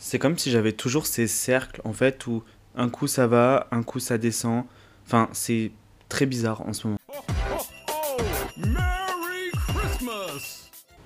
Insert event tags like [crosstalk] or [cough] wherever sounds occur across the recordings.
C'est comme si j'avais toujours ces cercles en fait où un coup ça va, un coup ça descend. Enfin, c'est très bizarre en ce moment.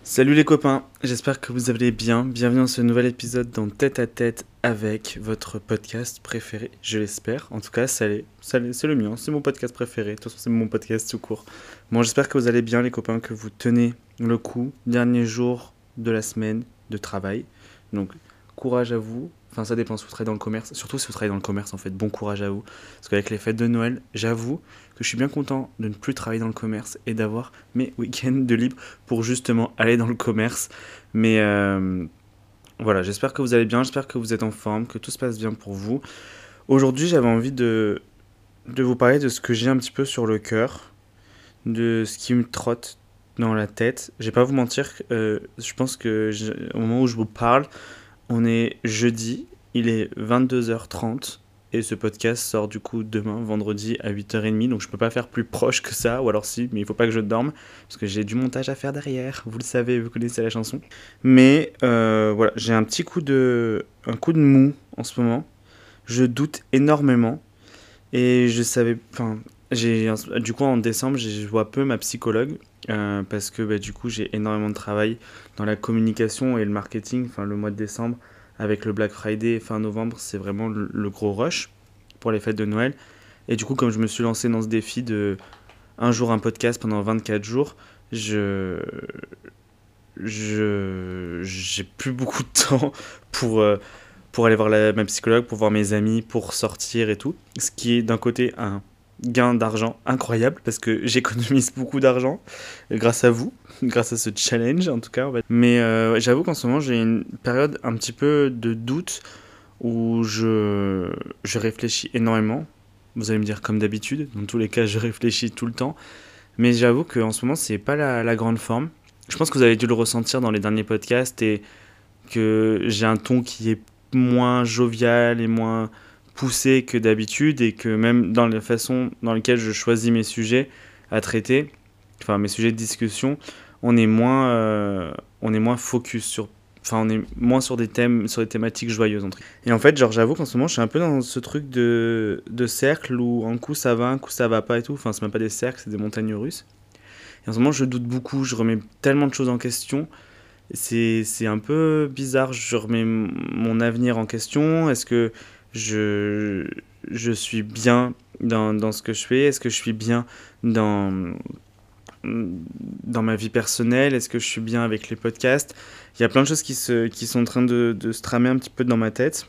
Salut les copains, j'espère que vous allez bien. Bienvenue dans ce nouvel épisode dans Tête à Tête avec votre podcast préféré, je l'espère. En tout cas, c'est le mien, c'est mon podcast préféré. De toute façon, c'est mon podcast tout court. Bon, j'espère que vous allez bien les copains, que vous tenez le coup. Dernier jour de la semaine de travail. Donc, courage à vous. Enfin, ça dépend si vous travaillez dans le commerce. Surtout si vous travaillez dans le commerce, en fait, bon courage à vous. Parce qu'avec les fêtes de Noël, j'avoue que je suis bien content de ne plus travailler dans le commerce et d'avoir mes [laughs] week-ends de libre pour justement aller dans le commerce. Mais euh, voilà, j'espère que vous allez bien, j'espère que vous êtes en forme, que tout se passe bien pour vous. Aujourd'hui, j'avais envie de, vous parler de ce que j'ai un petit peu sur le cœur, de ce qui me trotte dans la tête. Je vais pas vous mentir, euh, je pense que au moment où je vous parle, on est jeudi, il est 22h30 et ce podcast sort du coup demain, vendredi à 8h30. Donc je peux pas faire plus proche que ça, ou alors si, mais il faut pas que je dorme parce que j'ai du montage à faire derrière. Vous le savez, vous connaissez la chanson. Mais euh, voilà, j'ai un petit coup de, un coup de mou en ce moment. Je doute énormément et je savais, enfin, j'ai du coup en décembre, je vois peu ma psychologue euh, parce que bah, du coup j'ai énormément de travail dans la communication et le marketing. Enfin, le mois de décembre avec le Black Friday fin novembre, c'est vraiment le, gros rush pour les fêtes de Noël. Et du coup, comme je me suis lancé dans ce défi de un jour un podcast pendant 24 jours, je je j'ai plus beaucoup de [laughs] temps pour euh, pour aller voir la, ma psychologue, pour voir mes amis, pour sortir et tout. Ce qui est d'un côté un gain d'argent incroyable parce que j'économise [laughs] beaucoup d'argent grâce à vous, grâce à ce challenge en tout cas. Mais euh, j'avoue qu'en ce moment j'ai une période un petit peu de doute où je, je réfléchis énormément. Vous allez me dire comme d'habitude, dans tous les cas je réfléchis tout le temps. Mais j'avoue qu'en ce moment c'est pas la, la grande forme. Je pense que vous avez dû le ressentir dans les derniers podcasts et que j'ai un ton qui est moins jovial et moins poussé que d'habitude et que même dans la façon dans laquelle je choisis mes sujets à traiter, enfin mes sujets de discussion, on est moins, euh, on est moins focus sur, enfin on est moins sur des thèmes, sur des thématiques joyeuses. Entre. Et en fait, genre j'avoue qu'en ce moment je suis un peu dans ce truc de, de cercle où un coup ça va, un coup ça va pas et tout. Enfin c'est même pas des cercles, c'est des montagnes russes. Et en ce moment je doute beaucoup, je remets tellement de choses en question. C'est un peu bizarre, je remets mon avenir en question. Est-ce que je, je suis bien dans, dans ce que je fais? Est-ce que je suis bien dans, dans ma vie personnelle? Est-ce que je suis bien avec les podcasts? Il y a plein de choses qui, se, qui sont en train de, de se tramer un petit peu dans ma tête.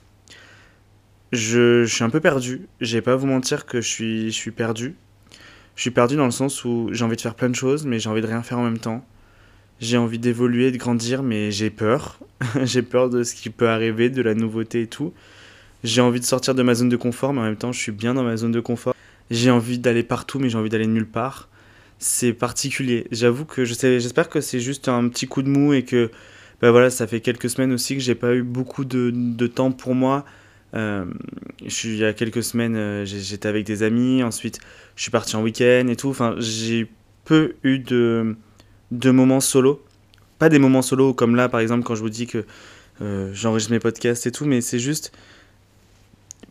Je, je suis un peu perdu. Je vais pas vous mentir que je suis, je suis perdu. Je suis perdu dans le sens où j'ai envie de faire plein de choses, mais j'ai envie de rien faire en même temps. J'ai envie d'évoluer, de grandir, mais j'ai peur. [laughs] j'ai peur de ce qui peut arriver, de la nouveauté et tout. J'ai envie de sortir de ma zone de confort, mais en même temps, je suis bien dans ma zone de confort. J'ai envie d'aller partout, mais j'ai envie d'aller nulle part. C'est particulier. J'avoue que j'espère que c'est juste un petit coup de mou et que, ben voilà, ça fait quelques semaines aussi que j'ai pas eu beaucoup de, temps pour moi. Euh, il y a quelques semaines, euh, j'étais avec des amis. Ensuite, je suis parti en week-end et tout. Enfin, j'ai peu eu de, de moments solo. Pas des moments solo comme là, par exemple, quand je vous dis que euh, j'enregistre mes podcasts et tout, mais c'est juste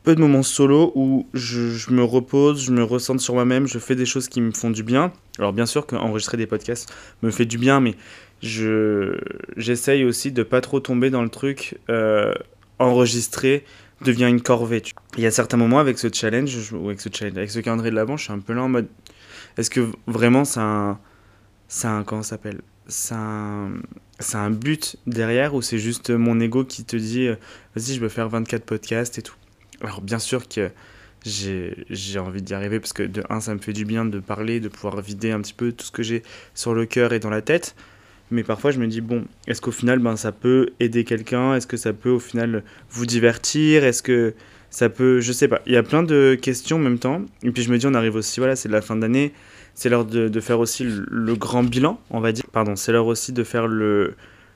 peu de moments solo où je, me repose, je me ressens sur moi-même, je fais des choses qui me font du bien. Alors bien sûr qu'enregistrer des podcasts me fait du bien, mais je j'essaye aussi de pas trop tomber dans le truc euh, enregistrer devient une corvée. Il y a certains moments avec ce challenge, ou avec ce challenge, avec ce calendrier de l'avant, je suis un peu là en mode est-ce que vraiment c'est un, c'est un comment s'appelle? C'est un, un but derrière ou c'est juste mon ego qui te dit euh, vas-y je veux faire 24 podcasts et tout? Alors bien sûr que j'ai envie d'y arriver parce que de un, ça me fait du bien de parler, de pouvoir vider un petit peu tout ce que j'ai sur le cœur et dans la tête. Mais parfois je me dis, bon, est-ce qu'au final ben, ça peut aider quelqu'un? Est-ce que ça peut au final vous divertir? Est-ce que ça peut... Je sais pas. Il y a plein de questions en même temps. Et puis je me dis, on arrive aussi, voilà, c'est la fin d'année. C'est l'heure de, de, faire aussi le, le, grand bilan, on va dire. Pardon, c'est l'heure aussi de faire le,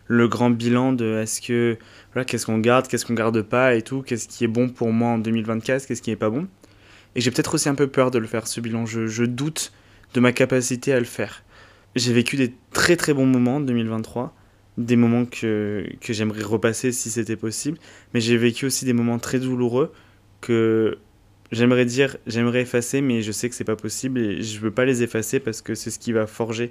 le grand bilan de est-ce que voilà qu'est-ce qu'on garde, qu'est-ce qu'on garde pas et tout, qu'est-ce qui est bon pour moi en 2024, qu'est-ce qui est pas bon. Et j'ai peut-être aussi un peu peur de le faire ce bilan. Je, doute de ma capacité à le faire. J'ai vécu des très très bons moments en 2023, des moments que, que j'aimerais repasser si c'était possible, mais j'ai vécu aussi des moments très douloureux que j'aimerais dire, j'aimerais effacer, mais je sais que c'est pas possible et je veux pas les effacer parce que c'est ce qui va forger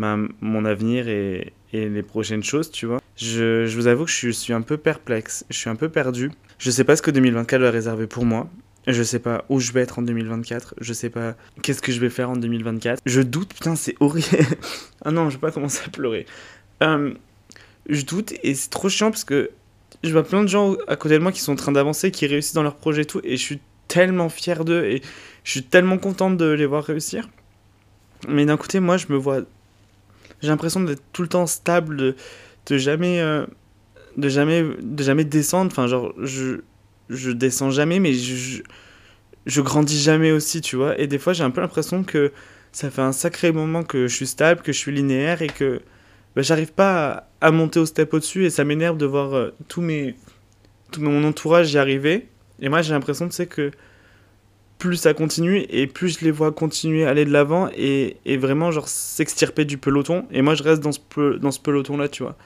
mon avenir et, et, les prochaines choses, tu vois. Je, je, vous avoue que je suis un peu perplexe, je suis un peu perdu. Je sais pas ce que 2024 va réserver pour moi. Je sais pas où je vais être en 2024. Je sais pas qu'est-ce que je vais faire en 2024. Je doute, putain, c'est horrible. [laughs] ah non, je vais pas commencer à pleurer. Euh, je doute et c'est trop chiant parce que je vois plein de gens à côté de moi qui sont en train d'avancer, qui réussissent dans leur projet et tout, et je suis tellement fier d'eux et je suis tellement contente de les voir réussir. Mais d'un côté, moi, je me vois. J'ai l'impression d'être tout le temps stable, de, jamais. Euh, de jamais de jamais descendre enfin genre je je descends jamais mais je je grandis jamais aussi tu vois et des fois j'ai un peu l'impression que ça fait un sacré moment que je suis stable que je suis linéaire et que bah, j'arrive pas à, monter au step au-dessus et ça m'énerve de voir euh, mes tout mon entourage y arriver et moi j'ai l'impression tu sais que plus ça continue et plus je les vois continuer à aller de l'avant et, et, vraiment genre s'extirper du peloton. Et moi je reste dans ce, dans ce peloton là tu vois.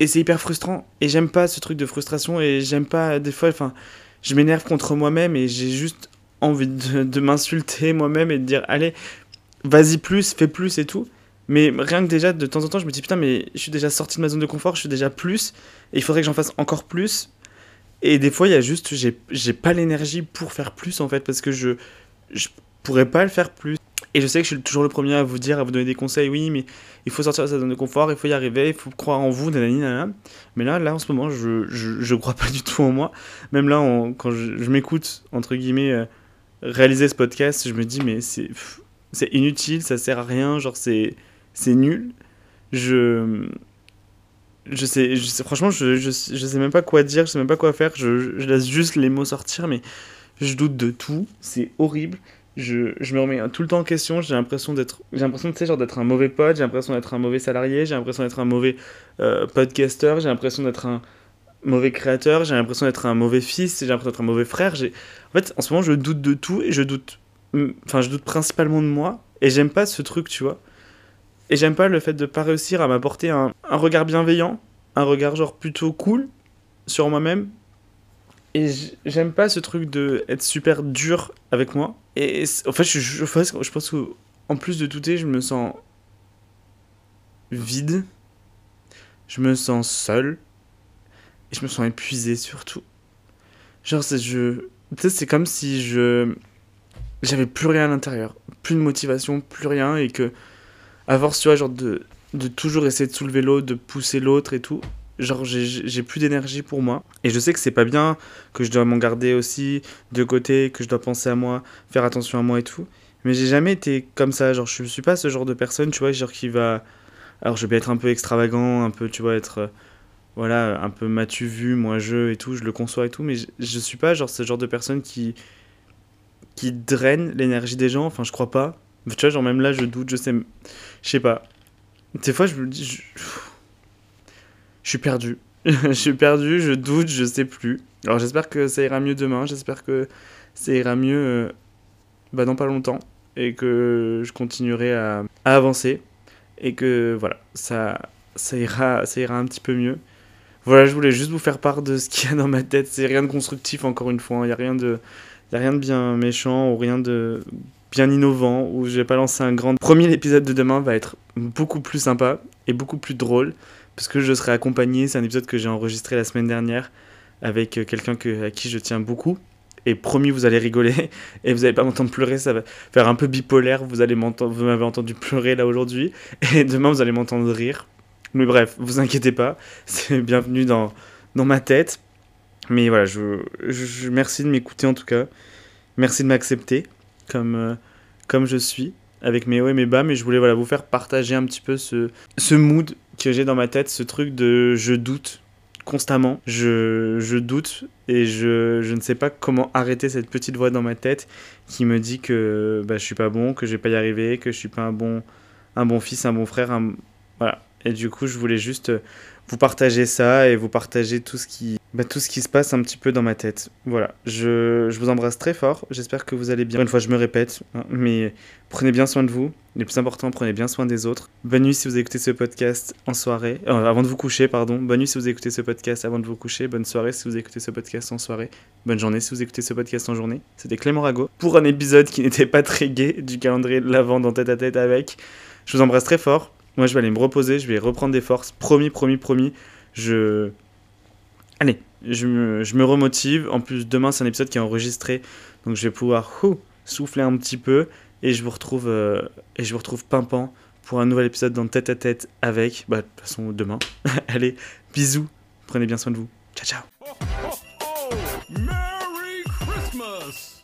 Et c'est hyper frustrant. Et j'aime pas ce truc de frustration et j'aime pas des fois enfin je m'énerve contre moi-même et j'ai juste envie de, de m'insulter moi-même et de dire allez vas-y plus fais plus et tout. Mais rien que déjà de temps en temps je me dis putain mais je suis déjà sorti de ma zone de confort je suis déjà plus et il faudrait que j'en fasse encore plus et des fois il y a juste j'ai pas l'énergie pour faire plus en fait parce que je je pourrais pas le faire plus et je sais que je suis toujours le premier à vous dire, à vous donner des conseils, oui, mais il faut sortir de sa zone de confort, il faut y arriver, il faut croire en vous, nanani, nanana. Mais là, là, en ce moment, je, je, crois pas [laughs] du tout en moi. Même là, quand je, m'écoute, entre guillemets, euh, réaliser ce podcast, je me dis, mais c'est, inutile, ça sert à rien, genre, c'est nul. Je, je sais, je sais franchement, je, je, je sais même pas quoi dire, je sais même pas quoi faire, je, laisse juste les mots sortir, mais je doute de tout, c'est horrible je, je, me remets tout le temps en question. J'ai l'impression d'être, j'ai l'impression, tu sais, genre d'être un mauvais pote. J'ai l'impression d'être un mauvais salarié. J'ai l'impression d'être un mauvais euh, podcaster. J'ai l'impression d'être un mauvais créateur. J'ai l'impression d'être un mauvais fils. J'ai l'impression d'être un mauvais frère. En fait, en ce moment, je doute de tout et je doute, enfin, je doute principalement de moi. Et j'aime pas ce truc, tu vois. Et j'aime pas le fait de pas réussir à m'apporter un, regard bienveillant, un regard genre plutôt cool sur moi-même et j'aime pas ce truc de être super dur avec moi. Et en fait, je, je, je pense qu'en plus de douter, je me sens vide. Je me sens seul. Et je me sens épuisé surtout. Genre, c'est je... c'est comme si je. J'avais plus rien à l'intérieur. Plus de motivation, plus rien. Et que. À force, tu vois, genre de, de toujours essayer de soulever l'autre, de pousser l'autre et tout. Genre j'ai plus d'énergie pour moi. Et je sais que c'est pas bien que je dois m'en garder aussi de côté que je dois penser à moi faire attention à moi et tout. Mais j'ai jamais été comme ça. Genre je suis pas ce genre de personne tu vois genre qui va alors je vais être un peu extravagant un peu tu vois être euh, voilà un peu m'as-tu vu moi je et tout je le conçois et tout. Mais je, je suis pas genre ce genre de personne qui qui draine l'énergie des gens. Enfin je crois pas tu vois genre même là je doute je sais je sais pas des fois je me dis je je suis perdu. [laughs] je suis perdu, je doute, je sais plus. Alors j'espère que ça ira mieux demain, j'espère que ça ira mieux euh, bah, dans pas longtemps et que je continuerai à, à, avancer et que voilà, ça, ça, ira, ça ira un petit peu mieux. Voilà, je voulais juste vous faire part de ce qu'il y a dans ma tête. C'est rien de constructif, encore une fois. Il hein. n'y a, rien de, a rien de bien méchant ou rien de bien innovant. Ou je vais pas lancer un grand. Premier épisode de demain va être beaucoup plus sympa et beaucoup plus drôle parce que je serai accompagné. C'est un épisode que j'ai enregistré la semaine dernière avec euh, quelqu'un à qui je tiens beaucoup. Et promis, vous allez rigoler [laughs] et vous n'allez pas m'entendre pleurer. Ça va faire un peu bipolaire. Vous allez m'entendre, vous m'avez entendu pleurer là aujourd'hui [laughs] et demain vous allez m'entendre rire. Mais bref, vous inquiétez pas, [laughs] c'est bienvenu dans, dans ma tête. Mais voilà, je, merci de m'écouter en tout cas. Merci de m'accepter comme, euh, comme je suis, avec mes hauts et mes bas. Mais je voulais voilà, vous faire partager un petit peu ce, ce mood que j'ai dans ma tête ce truc de je doute constamment. Je, je doute et je, je, ne sais pas comment arrêter cette petite voix dans ma tête qui me dit que bah, je suis pas bon, que je vais pas y arriver, que je suis pas un bon, un bon fils, un bon frère. Un... Voilà. Et du coup, je voulais juste vous partager ça et vous partager tout ce qui, bah, tout ce qui se passe un petit peu dans ma tête. Voilà, je, je vous embrasse très fort, j'espère que vous allez bien. Une fois, je me répète, hein, mais prenez bien soin de vous. Le plus important, prenez bien soin des autres. Bonne nuit si vous écoutez ce podcast en soirée, euh, avant de vous coucher, pardon. Bonne nuit si vous écoutez ce podcast avant de vous coucher. Bonne soirée si vous écoutez ce podcast en soirée. Bonne journée si vous écoutez ce podcast en journée. C'était Clément Rago pour un épisode qui [laughs] n'était pas très gai du calendrier de l'avant dans tête à tête avec. Je vous embrasse très fort. Moi, je vais aller me reposer, je vais reprendre des forces. Promis, promis, promis. Je Allez, je me, remotive. En plus, demain, c'est un épisode qui est enregistré. Donc, je vais pouvoir souffler un petit peu. Et je vous retrouve, euh, et je vous retrouve pimpant pour un nouvel épisode dans Tête à Tête avec. Bah, de toute façon, demain. [laughs] Allez, bisous. Prenez bien soin de vous. Ciao, ciao. Oh, oh, oh. Merry Christmas